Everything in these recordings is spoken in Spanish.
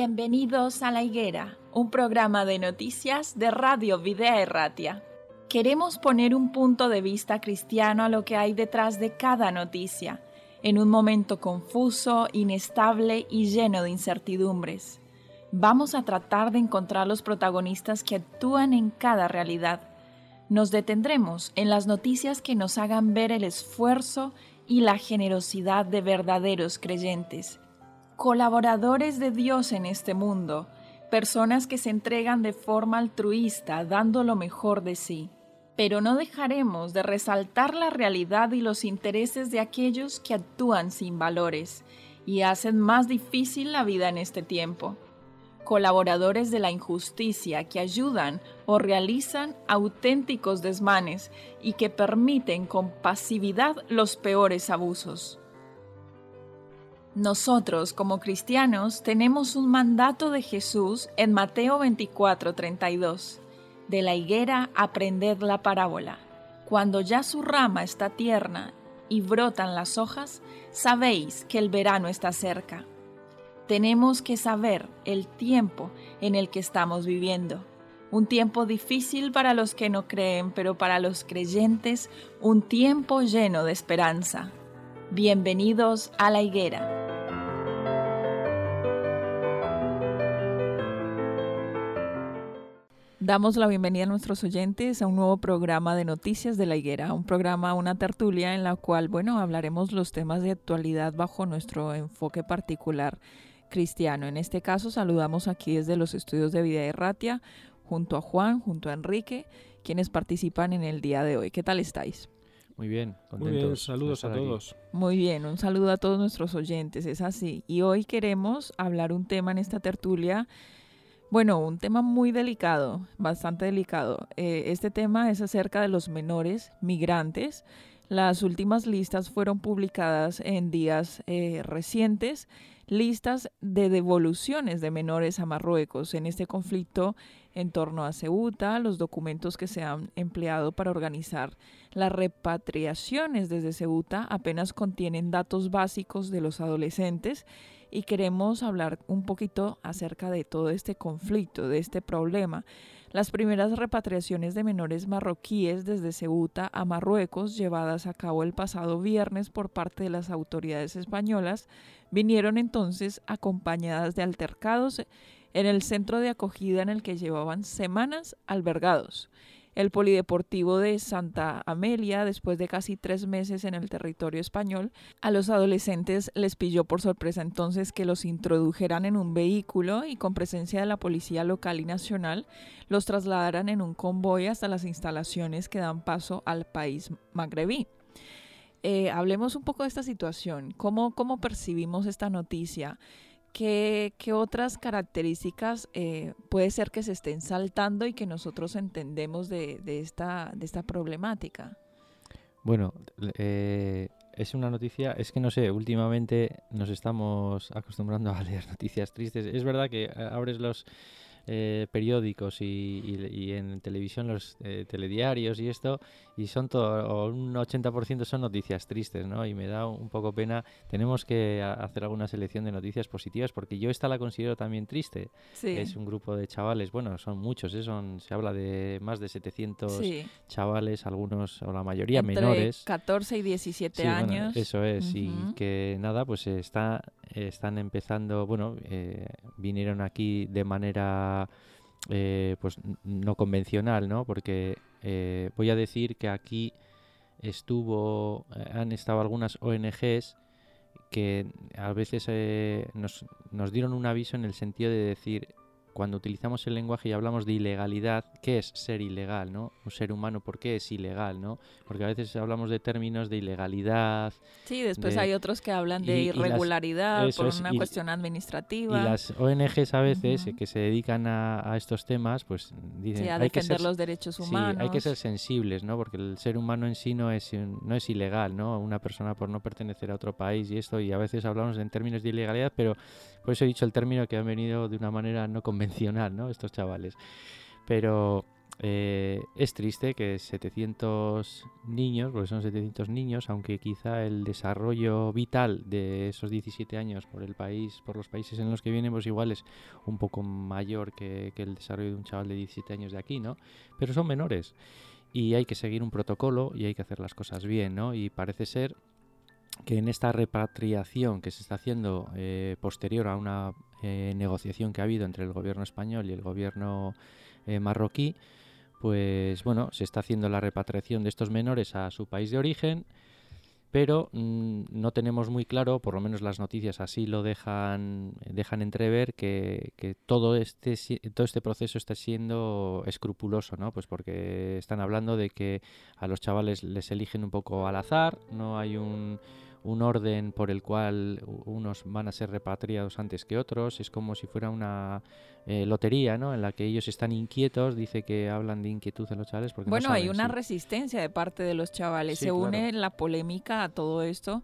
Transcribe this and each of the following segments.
Bienvenidos a La Higuera, un programa de noticias de Radio Videa Erratia. Queremos poner un punto de vista cristiano a lo que hay detrás de cada noticia, en un momento confuso, inestable y lleno de incertidumbres. Vamos a tratar de encontrar los protagonistas que actúan en cada realidad. Nos detendremos en las noticias que nos hagan ver el esfuerzo y la generosidad de verdaderos creyentes colaboradores de Dios en este mundo, personas que se entregan de forma altruista, dando lo mejor de sí. Pero no dejaremos de resaltar la realidad y los intereses de aquellos que actúan sin valores y hacen más difícil la vida en este tiempo. Colaboradores de la injusticia que ayudan o realizan auténticos desmanes y que permiten con pasividad los peores abusos. Nosotros como cristianos tenemos un mandato de Jesús en Mateo 24, 32. De la higuera aprended la parábola. Cuando ya su rama está tierna y brotan las hojas, sabéis que el verano está cerca. Tenemos que saber el tiempo en el que estamos viviendo. Un tiempo difícil para los que no creen, pero para los creyentes un tiempo lleno de esperanza. Bienvenidos a la higuera. Damos la bienvenida a nuestros oyentes a un nuevo programa de Noticias de la Higuera, un programa, una tertulia en la cual, bueno, hablaremos los temas de actualidad bajo nuestro enfoque particular cristiano. En este caso, saludamos aquí desde los estudios de Vida Erratia, junto a Juan, junto a Enrique, quienes participan en el día de hoy. ¿Qué tal estáis? Muy bien, contentos. Muy bien, saludos a todos. Muy bien, un saludo a todos nuestros oyentes, es así. Y hoy queremos hablar un tema en esta tertulia bueno, un tema muy delicado, bastante delicado. Eh, este tema es acerca de los menores migrantes. Las últimas listas fueron publicadas en días eh, recientes, listas de devoluciones de menores a Marruecos en este conflicto en torno a Ceuta, los documentos que se han empleado para organizar las repatriaciones desde Ceuta apenas contienen datos básicos de los adolescentes y queremos hablar un poquito acerca de todo este conflicto, de este problema. Las primeras repatriaciones de menores marroquíes desde Ceuta a Marruecos, llevadas a cabo el pasado viernes por parte de las autoridades españolas, vinieron entonces acompañadas de altercados en el centro de acogida en el que llevaban semanas albergados el Polideportivo de Santa Amelia, después de casi tres meses en el territorio español, a los adolescentes les pilló por sorpresa entonces que los introdujeran en un vehículo y con presencia de la policía local y nacional los trasladaran en un convoy hasta las instalaciones que dan paso al país magrebí. Eh, hablemos un poco de esta situación, cómo, cómo percibimos esta noticia. ¿Qué, otras características eh, puede ser que se estén saltando y que nosotros entendemos de, esta, problemática? Bueno, eh, es una noticia, es que no sé, últimamente nos estamos acostumbrando a leer noticias tristes. Es verdad que eh, abres los eh, periódicos y, en televisión los eh, telediarios y esto, y son todo, un 80% son noticias tristes, ¿no? Y me da un poco pena. Tenemos que hacer alguna selección de noticias positivas porque yo esta la considero también triste. Es un grupo de chavales, bueno, son muchos, ¿eh? son, se habla de más de 700 chavales, algunos o la mayoría Entre menores. 14 y 17 años. eso es, y que nada, pues está, están empezando, bueno, vinieron aquí de manera eh, pues no convencional, ¿no? Porque eh, voy a decir que aquí estuvo, eh, han estado algunas ONGs que a veces nos, nos dieron un aviso en el sentido de decir cuando utilizamos el lenguaje y hablamos de ilegalidad, ¿qué es ser ilegal, no? Un ser humano, ¿por qué es ilegal, no? Porque a veces hablamos de términos de ilegalidad. Sí, después hay otros que hablan de irregularidad por una cuestión administrativa. Y las ONGs a veces que se dedican a, estos temas, pues dicen a defender los derechos humanos. Sí, hay que ser sensibles, ¿no? Porque el ser humano en sí no es no es ilegal, ¿no? Una persona por no pertenecer a otro país y esto y a veces hablamos en términos de ilegalidad, pero por eso he dicho el término que han venido de una manera no convencional, ¿no? Estos chavales. Pero eh, es triste que 700 niños, porque son 700 niños, aunque quizá el desarrollo vital de esos 17 años por el país, por los países en los que vienen, pues igual es un poco mayor que, que el desarrollo de un chaval de 17 años de aquí, ¿no? Pero son menores y hay que seguir un protocolo y hay que hacer las cosas bien, ¿no? Y parece ser que en esta repatriación que se está haciendo eh, posterior a una eh, negociación que ha habido entre el gobierno español y el gobierno eh, marroquí, pues bueno, se está haciendo la repatriación de estos menores a su país de origen, pero mm, no tenemos muy claro, por lo menos las noticias así lo dejan, dejan entrever, que, que, todo, este, todo este proceso está siendo escrupuloso, ¿no? Pues porque están hablando de que a los chavales les eligen un poco al azar, no hay un un orden por el cual unos van a ser repatriados antes que otros. Es como si fuera una eh, lotería, ¿no? En la que ellos están inquietos. Dice que hablan de inquietud de los chavales. Porque bueno, hay una resistencia de parte de los chavales. Se une la polémica a todo esto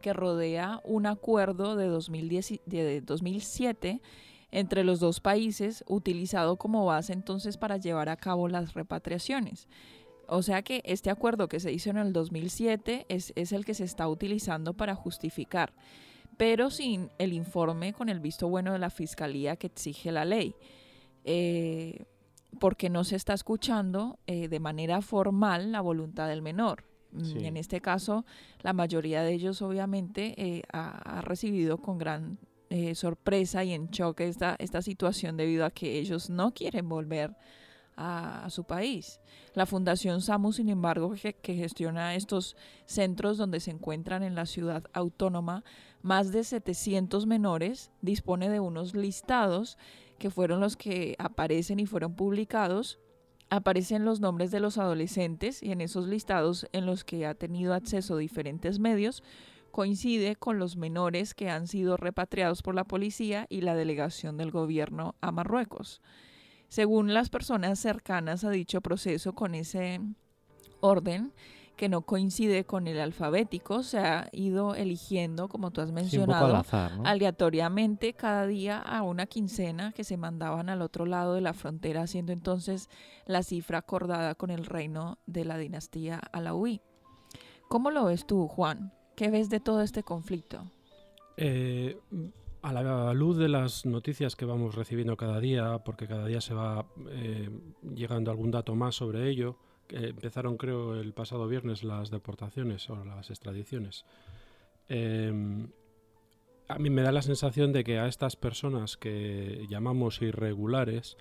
que rodea un acuerdo de, 2010, de 2007 entre los dos países utilizado como base entonces para llevar a cabo las repatriaciones. O sea que este acuerdo que se hizo en el 2007 es, el que se está utilizando para justificar, pero sin el informe con el visto bueno de la fiscalía que exige la ley. Eh, porque no se está escuchando eh, de manera formal la voluntad del menor. Mm, en este caso, la mayoría de ellos obviamente eh, ha, recibido con gran sorpresa y en choque esta, esta situación debido a que ellos no quieren volver a, su país. La Fundación SAMU, sin embargo, que, gestiona estos centros donde se encuentran en la ciudad autónoma más de 700 menores, dispone de unos listados que fueron los que aparecen y fueron publicados. Aparecen los nombres de los adolescentes y en esos listados en los que ha tenido acceso diferentes medios, coincide con los menores que han sido repatriados por la policía y la delegación del gobierno a Marruecos. Según las personas cercanas a dicho proceso con ese orden, que no coincide con el alfabético, se ha ido eligiendo, como tú has mencionado, aleatoriamente cada día a una quincena que se mandaban al otro lado de la frontera, siendo entonces la cifra acordada con el reino de la dinastía Alawi. ¿Cómo lo ves tú, Juan? ¿Qué ves de todo este conflicto? Eh, a la luz de las noticias que vamos recibiendo cada día, porque cada día se va eh, llegando algún dato más sobre ello, empezaron creo el pasado viernes las deportaciones o las extradiciones. Em, a mí me da la sensación de que a estas personas que llamamos irregulares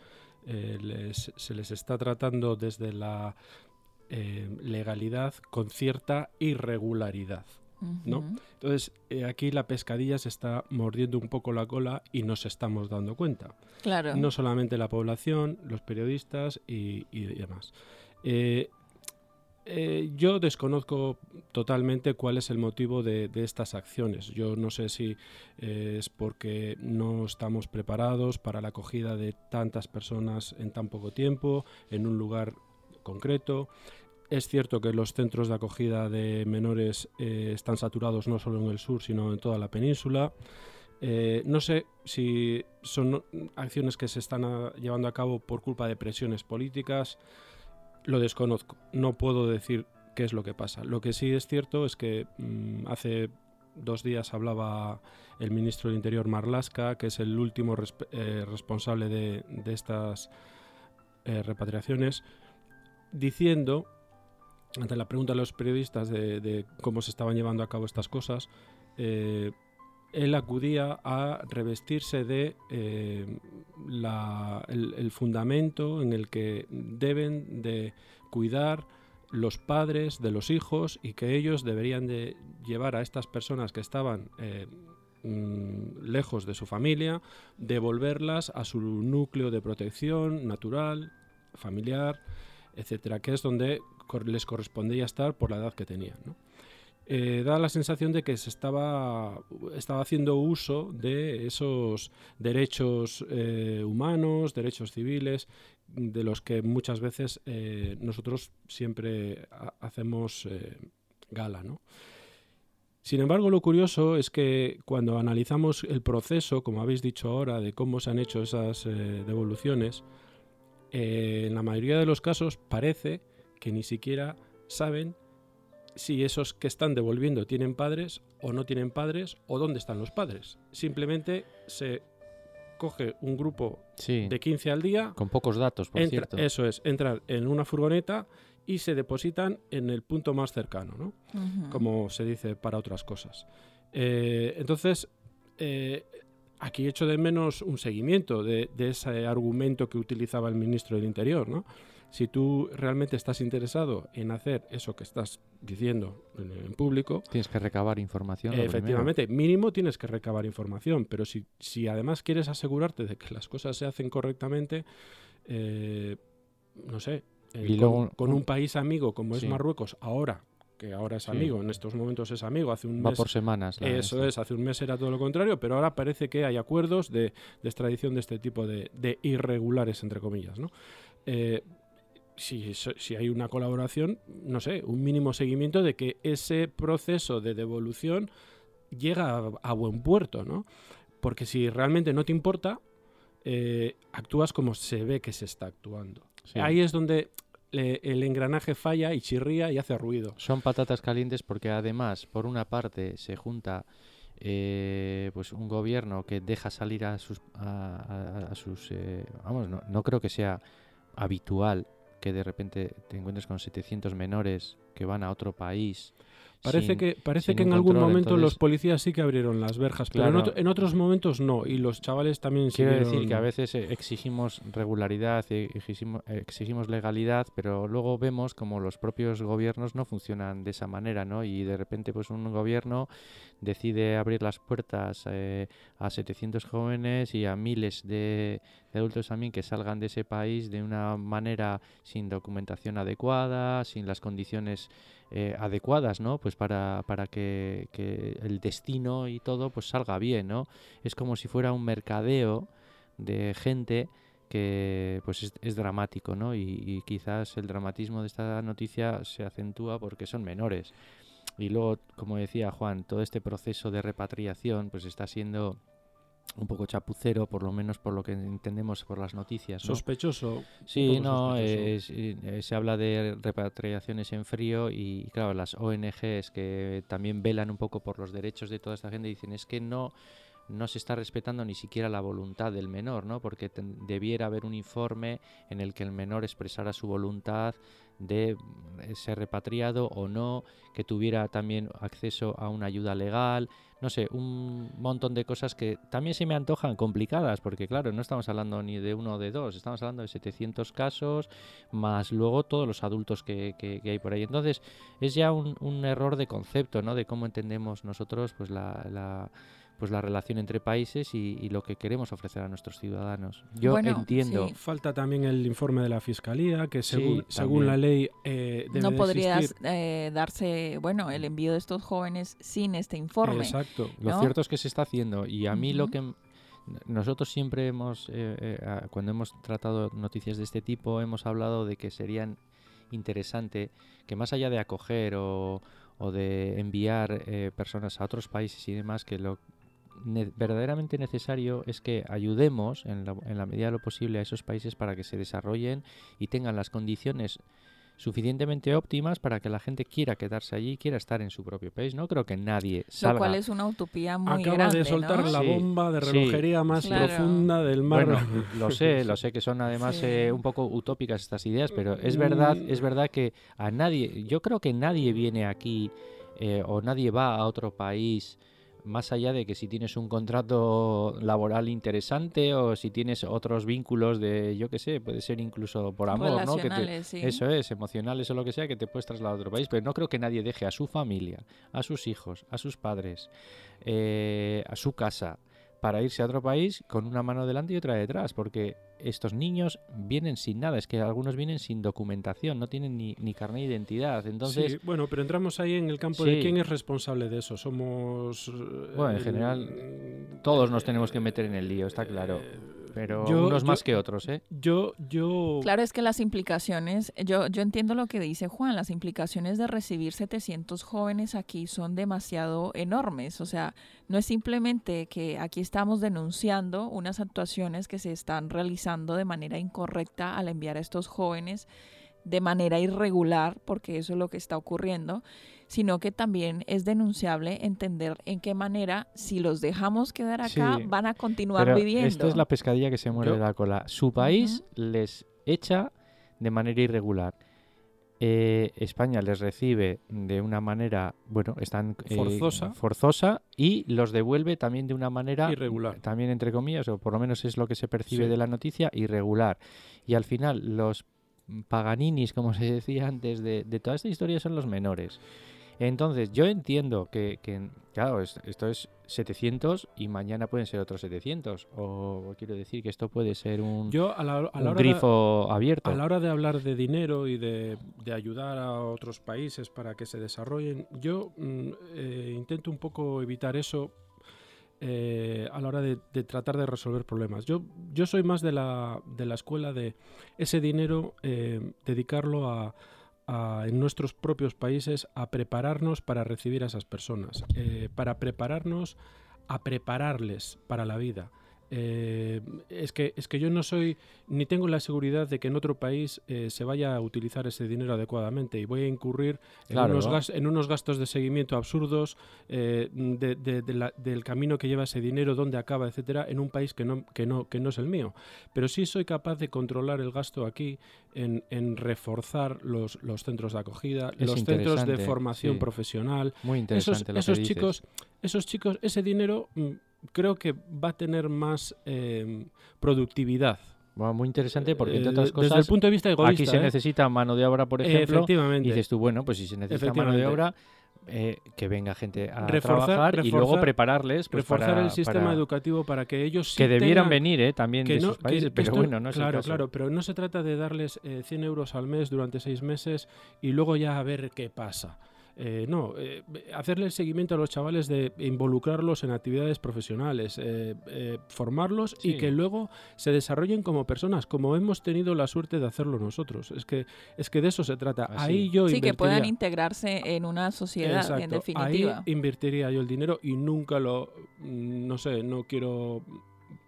eh, se les está tratando desde la eh, legalidad con cierta irregularidad. ¿No? Entonces, eh, aquí la pescadilla se está mordiendo un poco la cola y nos estamos dando cuenta. Claro. No solamente la población, los periodistas y, demás. Eh, eh, yo desconozco totalmente cuál es el motivo de, estas acciones. Yo no sé si es porque no estamos preparados para la acogida de tantas personas en tan poco tiempo, en un lugar concreto. Es cierto que los centros de acogida de menores eh, están saturados no solo en el sur, sino en toda la península. Eh, no sé si son acciones que se están ah, llevando a cabo por culpa de presiones políticas. Lo desconozco. No puedo decir qué es lo que pasa. Lo que sí es cierto es que mm, hace dos días hablaba el ministro del Interior Marlaska, que es el último eh, responsable de, estas repatriaciones, diciendo ante la pregunta de los periodistas de, cómo se estaban llevando a cabo estas cosas, eh, él acudía a revestirse de eh, el, fundamento en el que deben de cuidar los padres de los hijos y que ellos deberían de llevar a estas personas que estaban eh, mm, lejos de su familia, devolverlas a su núcleo de protección natural, familiar, etcétera, que es donde les correspondía estar por la edad que tenían. Eh, da la sensación de que se estaba, estaba haciendo uso de esos derechos eh, humanos, derechos civiles, de los que muchas veces eh, nosotros siempre hacemos gala. Sin embargo, lo curioso es que cuando analizamos el proceso, como habéis dicho ahora, de cómo se han hecho esas devoluciones, en la mayoría de los casos parece que ni siquiera saben si esos que están devolviendo tienen padres o no tienen padres o dónde están los padres. Simplemente se coge un grupo Sí, de 15 al día, con pocos datos, por entra- cierto. eso es, entran en una furgoneta y se depositan en el punto más cercano, ¿no? Como se dice para otras cosas. Eh, entonces, eh, aquí echo de menos un seguimiento de, de ese argumento que utilizaba el ministro del Interior, ¿no? Si tú realmente estás interesado en hacer eso que estás diciendo en, en público, Tienes que recabar información. primero. efectivamente, mínimo tienes que recabar información, pero si, si además quieres asegurarte de que las cosas se hacen correctamente, eh, no sé, eh, Y con, luego- con un país amigo como es. Marruecos ahora, que ahora es Sí. amigo, en estos momentos es amigo, hace un Va mes por semanas. la- eso es, hace un mes era todo lo contrario, pero ahora parece que hay acuerdos de, de extradición de este tipo de, de irregulares, entre comillas. ¿no? Eh, si, si hay una colaboración, no sé, un mínimo seguimiento de que ese proceso de devolución llega a, a buen puerto, ¿no? Porque si realmente no te importa, eh, actúas como se ve que se está actuando. Sí. Ahí es donde eh, el engranaje falla y chirría y hace ruido. Son patatas calientes porque además, por una parte, se junta eh, pues un gobierno que deja salir a sus, a, a- a sus eh, vamos, no, no creo que sea habitual que de repente te encuentres con 700 menores que van a otro país. Parece sin- que, parece que en algún momento los policías sí que abrieron las verjas, pero en, Claro. otro- en otros momentos no. Y los chavales también Quiero decir siguieron- que a veces eh, exigimos regularidad, eh, exigimos, exigimos legalidad, pero luego vemos como los propios gobiernos no funcionan de esa manera, ¿no? Y de repente pues un gobierno decide abrir las puertas eh, a 700 jóvenes y a miles de, adultos también que salgan de ese país de una manera sin documentación adecuada, sin las condiciones eh, adecuadas, ¿no? Pues para, para que, el destino y todo pues salga bien, ¿no? Es como si fuera un mercadeo de gente que pues es, dramático, ¿no? Y quizás el dramatismo de esta noticia se acentúa porque son menores. Y luego, como decía Juan, todo este proceso de repatriación pues está siendo un poco chapucero, por lo menos por lo que entendemos por las noticias, ¿no? Sospechoso. Sí, no, sospechoso. eh, es- eh, se habla de repatriaciones en frío y, claro, las ONGs que también velan un poco por los derechos de toda esta gente dicen es que no no se está respetando ni siquiera la voluntad del menor, ¿no? Porque debiera haber un informe en el que el menor expresara su voluntad de mm, ser repatriado o no, que tuviera también acceso a una ayuda legal, no sé, un montón de cosas que también se me antojan complicadas, porque claro, no estamos hablando ni de uno o de dos, estamos hablando de 700 casos, más luego todos los adultos que, que- que hay por ahí. Entonces, es ya un, un error de concepto, ¿no? De cómo entendemos nosotros pues la, la- pues la relación entre países y, y lo que queremos ofrecer a nuestros ciudadanos. Yo Bueno, entiendo. sí. Falta también el informe de la fiscalía, que Sí, según, según la ley eh, debe no podría eh, darse, bueno, el envío de estos jóvenes sin este informe. Exacto. Lo cierto es que se está haciendo y a mí lo que nosotros siempre hemos, eh, eh, cuando hemos tratado noticias de este tipo, hemos hablado de que serían interesante que más allá de acoger o, o de enviar eh, personas a otros países y demás, que lo ne- verdaderamente necesario es que ayudemos en la, en la medida de lo posible a esos países para que se desarrollen y tengan las condiciones suficientemente óptimas para que la gente quiera quedarse allí y quiera estar en su propio país. No creo que nadie salga Lo cual es una utopía muy Acaba grande, de soltar ¿no? la bomba de sí, relojería más Claro. profunda del mar. Bueno, lo sé, lo sé que son además Sí. eh, un poco utópicas estas ideas, pero es verdad, es verdad que a nadie, yo creo que nadie viene aquí eh, o nadie va a otro país más allá de que si tienes un contrato laboral interesante o si tienes otros vínculos de, yo qué sé, puede ser incluso por amor, ¿no? Que te- sí. Eso es, emocionales o lo que sea, que te puedes trasladar a otro país, pero no creo que nadie deje a su familia, a sus hijos, a sus padres, eh, a su casa, para irse a otro país con una mano delante y otra detrás, porque estos niños vienen sin nada, es que algunos vienen sin documentación, no tienen ni, ni carnet de identidad, entonces... Sí, bueno, pero entramos ahí en el campo de quién es responsable de eso. Somos. eh, Bueno, en el- general, Todos nos tenemos que meter en el lío, está claro. Pero Yo- unos yo- más que otros, ¿eh? Yo, yo... Claro, es que las implicaciones, yo, yo entiendo lo que dice Juan, las implicaciones de recibir 700 jóvenes aquí son demasiado enormes. O sea, no es simplemente que aquí estamos denunciando unas actuaciones que se están realizando de manera incorrecta al enviar a estos jóvenes de manera irregular, porque eso es lo que está ocurriendo, sino que también es denunciable entender en qué manera, si los dejamos quedar acá, Sí, van a continuar Pero viviendo. esto es la pescadilla que se muerde Yo- la cola. Su país les echa de manera irregular. Eh, España les recibe de una manera, bueno, están eh, Forzosa. forzosa y los devuelve también de una manera Irregular. también entre comillas, o por lo menos es lo que se percibe Sí. de la noticia, irregular. Y al final los paganinis, como se decía antes, de, de toda esta historia son los menores. Entonces, yo entiendo que, que, claro, es- esto es 700 y mañana pueden ser otros 700. O quiero decir que esto puede ser un, Yo a la, a la un hora de- grifo abierto. A la hora de hablar de dinero y de, de ayudar a otros países para que se desarrollen, yo mm, eh, intento un poco evitar eso eh, a la hora de, de tratar de resolver problemas. Yo, yo soy más de la, de la escuela de ese dinero eh, dedicarlo a, a, en nuestros propios países a prepararnos para recibir a esas personas, eh, para prepararnos a prepararles para la vida. Eh, es, que, es que yo no soy, ni tengo la seguridad de que en otro país eh, se vaya a utilizar ese dinero adecuadamente y voy a incurrir en, unos, gas- en unos gastos de seguimiento absurdos eh, de- de- de la- del camino que lleva ese dinero, dónde acaba, etcétera, en un país que no, que no, que no es el mío. Pero sí soy capaz de controlar el gasto aquí en, en reforzar los, los centros de acogida, Es los centros de formación sí. profesional, Muy esos, interesante lo esos que dices. chicos, esos chicos, ese dinero mm, creo que va a tener más eh, productividad. Bueno, muy interesante porque, Eh, entre otras de- desde el cosas, punto de vista egoísta. aquí se ¿eh? necesita mano de obra, por ejemplo. Efectivamente. Y dices tú, bueno, pues si se necesita mano de obra, eh, que venga gente a Reforzar- trabajar y luego reforzar- prepararles pues, reforzar para- el sistema para- educativo para que ellos sí que debieran tengan- venir eh, también de no- países, que pero esto- bueno, no es el claro, caso. claro, pero no se trata de darles eh, 100 euros al mes durante seis meses y luego ya a ver qué pasa. Eh, no, eh, hacerle el seguimiento a los chavales de involucrarlos en actividades profesionales, eh, eh, formarlos y que luego se desarrollen como personas, como hemos tenido la suerte de hacerlo nosotros. Es que, es que de eso se trata. Así. Ahí yo Sí, que puedan integrarse en una sociedad, en definitiva. Ahí invertiría yo el dinero y nunca lo, mm, no sé, no quiero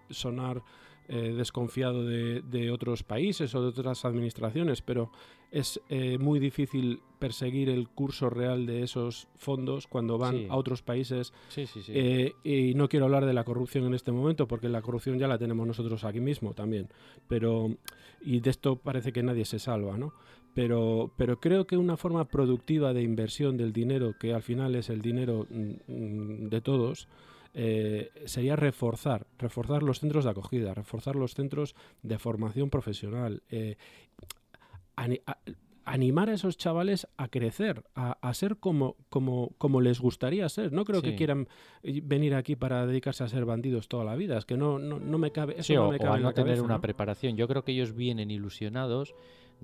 sonar eh, desconfiado de, de otros países o de otras administraciones, pero es eh, muy difícil perseguir el curso real de esos fondos cuando van Sí. a otros países. Sí, sí, sí. Eh, y no quiero hablar de la corrupción en este momento, porque la corrupción ya la tenemos nosotros aquí mismo también. Pero, y de esto parece que nadie se salva, ¿no? Pero, pero creo que una forma productiva de inversión del dinero, que al final es el dinero mm, mm, de todos, eh, sería reforzar, reforzar los centros de acogida, reforzar los centros de formación profesional, eh, ani- a- animar a esos chavales a crecer, a, a ser como, como, como les gustaría ser. No creo que quieran venir aquí para dedicarse a ser bandidos toda la vida. Es que no, no, no me cabe. Eso Sí, no o, me o cabe a en no la tener cabeza, una ¿no? preparación. Yo creo que ellos vienen ilusionados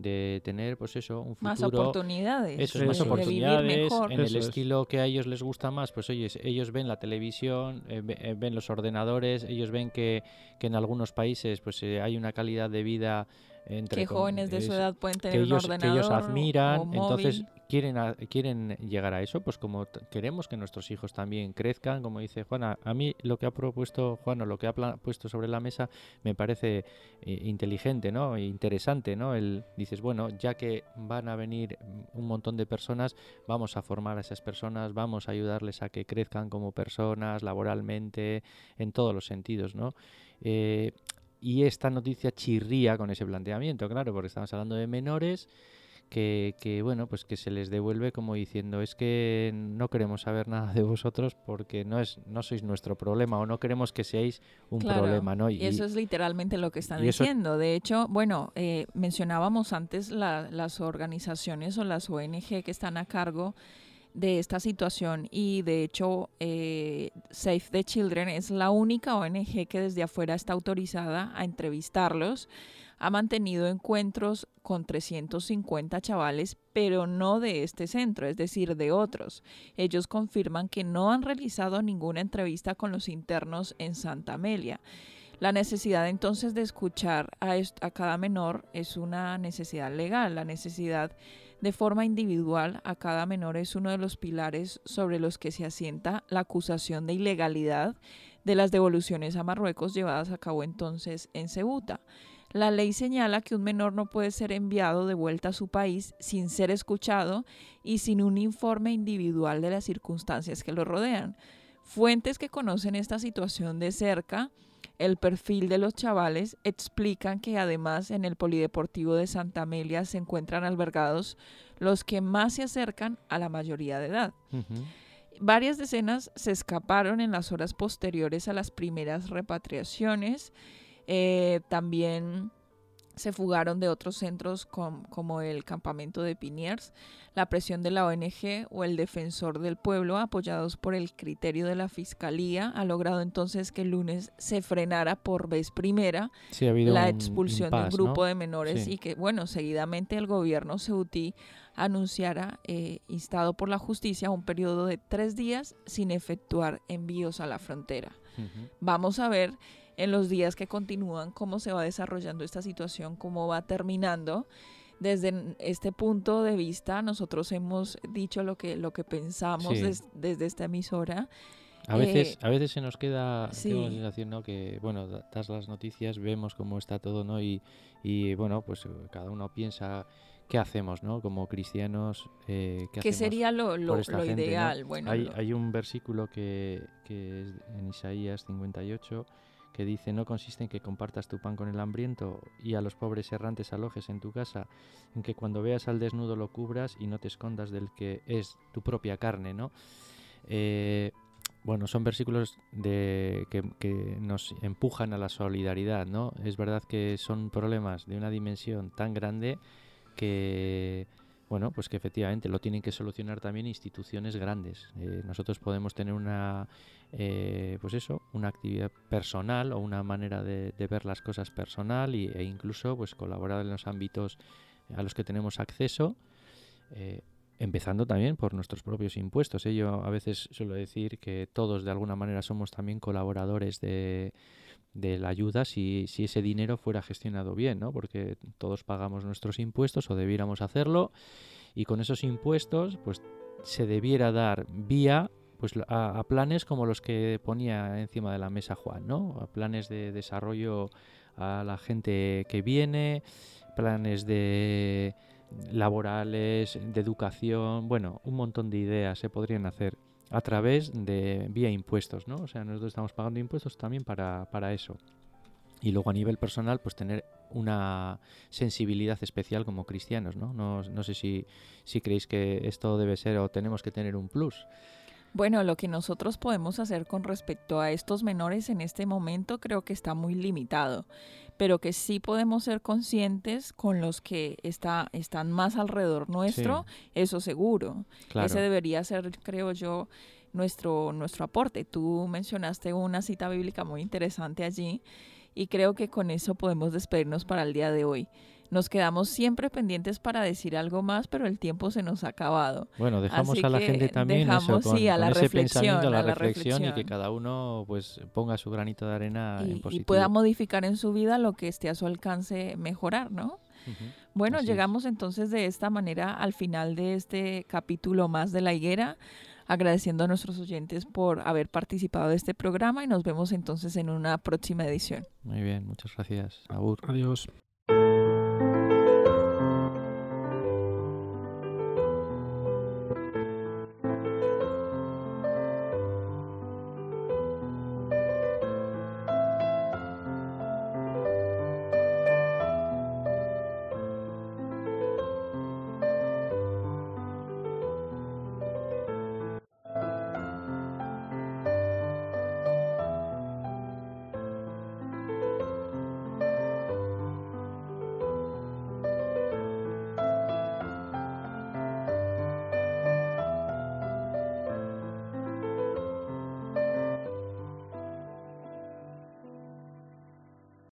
de tener, pues eso, un futuro. Más oportunidades. Eso, Eso más es. de vivir oportunidades, mejor. en Eso el es. estilo que a ellos les gusta más, pues oye, ellos ven la televisión, eh, eh, ven los ordenadores, ellos ven que, que en algunos países pues eh, hay una calidad de vida entre que jóvenes de su edad pueden que tener ellos, un que ellos admiran, o entonces quieren, a- quieren llegar a eso, pues como queremos que nuestros hijos también crezcan, como dice Juana, a mí lo que ha propuesto Juan o lo que ha puesto sobre la mesa me parece eh, inteligente, ¿no? E interesante, ¿no? El, dices, bueno, ya que van a venir un montón de personas, vamos a formar a esas personas, vamos a ayudarles a que crezcan como personas, laboralmente, en todos los sentidos, ¿no? Eh, y esta noticia chirría con ese planteamiento, claro, porque estamos hablando de menores que, que, bueno, pues que se les devuelve como diciendo es que no queremos saber nada de vosotros porque no es no sois nuestro problema o no queremos que seáis un Claro, problema, ¿no? Y, eso es literalmente lo que están eso- diciendo. De hecho, bueno, eh, mencionábamos antes la- las organizaciones o las ONG que están a cargo de esta situación y de hecho eh, Save the Children es la única ONG que desde afuera está autorizada a entrevistarlos. Ha mantenido encuentros con 350 chavales, pero no de este centro, es decir, de otros. Ellos confirman que no han realizado ninguna entrevista con los internos en Santa Amelia. La necesidad entonces de escuchar a, a cada menor es una necesidad legal, la necesidad de forma individual a cada menor es uno de los pilares sobre los que se asienta la acusación de ilegalidad de las devoluciones a Marruecos llevadas a cabo entonces en Ceuta. La ley señala que un menor no puede ser enviado de vuelta a su país sin ser escuchado y sin un informe individual de las circunstancias que lo rodean. Fuentes que conocen esta situación de cerca el perfil de los chavales explican que además en el Polideportivo de Santa Amelia se encuentran albergados los que más se acercan a la mayoría de edad. Varias decenas se escaparon en las horas posteriores a las primeras repatriaciones. Eh, también se fugaron de otros centros como el campamento de Piniers. La presión de la ONG o el defensor del pueblo, apoyados por el criterio de la Fiscalía, ha logrado entonces que el lunes se frenara por vez primera la expulsión de un grupo de menores y que, bueno, seguidamente el gobierno saudí anunciara, eh, instado por la justicia, un periodo de tres días sin efectuar envíos a la frontera. Vamos a ver en los días que continúan cómo se va desarrollando esta situación, cómo va terminando. Desde este punto de vista, nosotros hemos dicho lo que, lo que pensamos desde esta emisora. A veces, eh, a veces se nos queda, la sensación, ¿no? Que, bueno, das las noticias, vemos cómo está todo, ¿no? Y, y bueno, pues cada uno piensa qué hacemos, ¿no? Como cristianos, eh, ¿qué, sería lo, lo, ideal? Bueno, hay, hay, un versículo que, que es en Isaías 58 que dice no consiste en que compartas tu pan con el hambriento y a los pobres errantes alojes en tu casa, en que cuando veas al desnudo lo cubras y no te escondas del que es tu propia carne, ¿no? Eh, bueno, son versículos de, que, que, nos empujan a la solidaridad, ¿no? Es verdad que son problemas de una dimensión tan grande que bueno, pues que efectivamente lo tienen que solucionar también instituciones grandes. Eh, nosotros podemos tener una, eh, pues eso, una actividad personal o una manera de, ver las cosas personal e incluso pues colaborar en los ámbitos a los que tenemos acceso. Eh, empezando también por nuestros propios impuestos. Yo a veces suelo decir que todos de alguna manera somos también colaboradores de, de la ayuda si, si, ese dinero fuera gestionado bien, ¿no? Porque todos pagamos nuestros impuestos o debiéramos hacerlo y con esos impuestos pues se debiera dar vía pues a, planes como los que ponía encima de la mesa Juan, ¿no? A planes de desarrollo a la gente que viene, planes de laborales, de educación, bueno, un montón de ideas se podrían hacer a través de vía impuestos, ¿no? O sea, nosotros estamos pagando impuestos también para, para eso. Y luego a nivel personal, pues tener una sensibilidad especial como cristianos, ¿no? No, no sé si, si creéis que esto debe ser o tenemos que tener un plus. Bueno, lo que nosotros podemos hacer con respecto a estos menores en este momento creo que está muy limitado, pero que sí podemos ser conscientes con los que está, están más alrededor nuestro, eso seguro. Ese debería ser, creo yo, nuestro, nuestro aporte. Tú mencionaste una cita bíblica muy interesante allí y creo que con eso podemos despedirnos para el día de hoy. Nos quedamos siempre pendientes para decir algo más, pero el tiempo se nos ha acabado. Bueno, dejamos a la gente también eso, con, sí, a la reflexión, a la, reflexión, y que cada uno pues ponga su granito de arena en positivo. Y pueda modificar en su vida lo que esté a su alcance mejorar, ¿no? Bueno, llegamos entonces de esta manera al final de este capítulo más de la higuera, agradeciendo a nuestros oyentes por haber participado de este programa y nos vemos entonces en una próxima edición. Muy bien, muchas gracias. Adiós.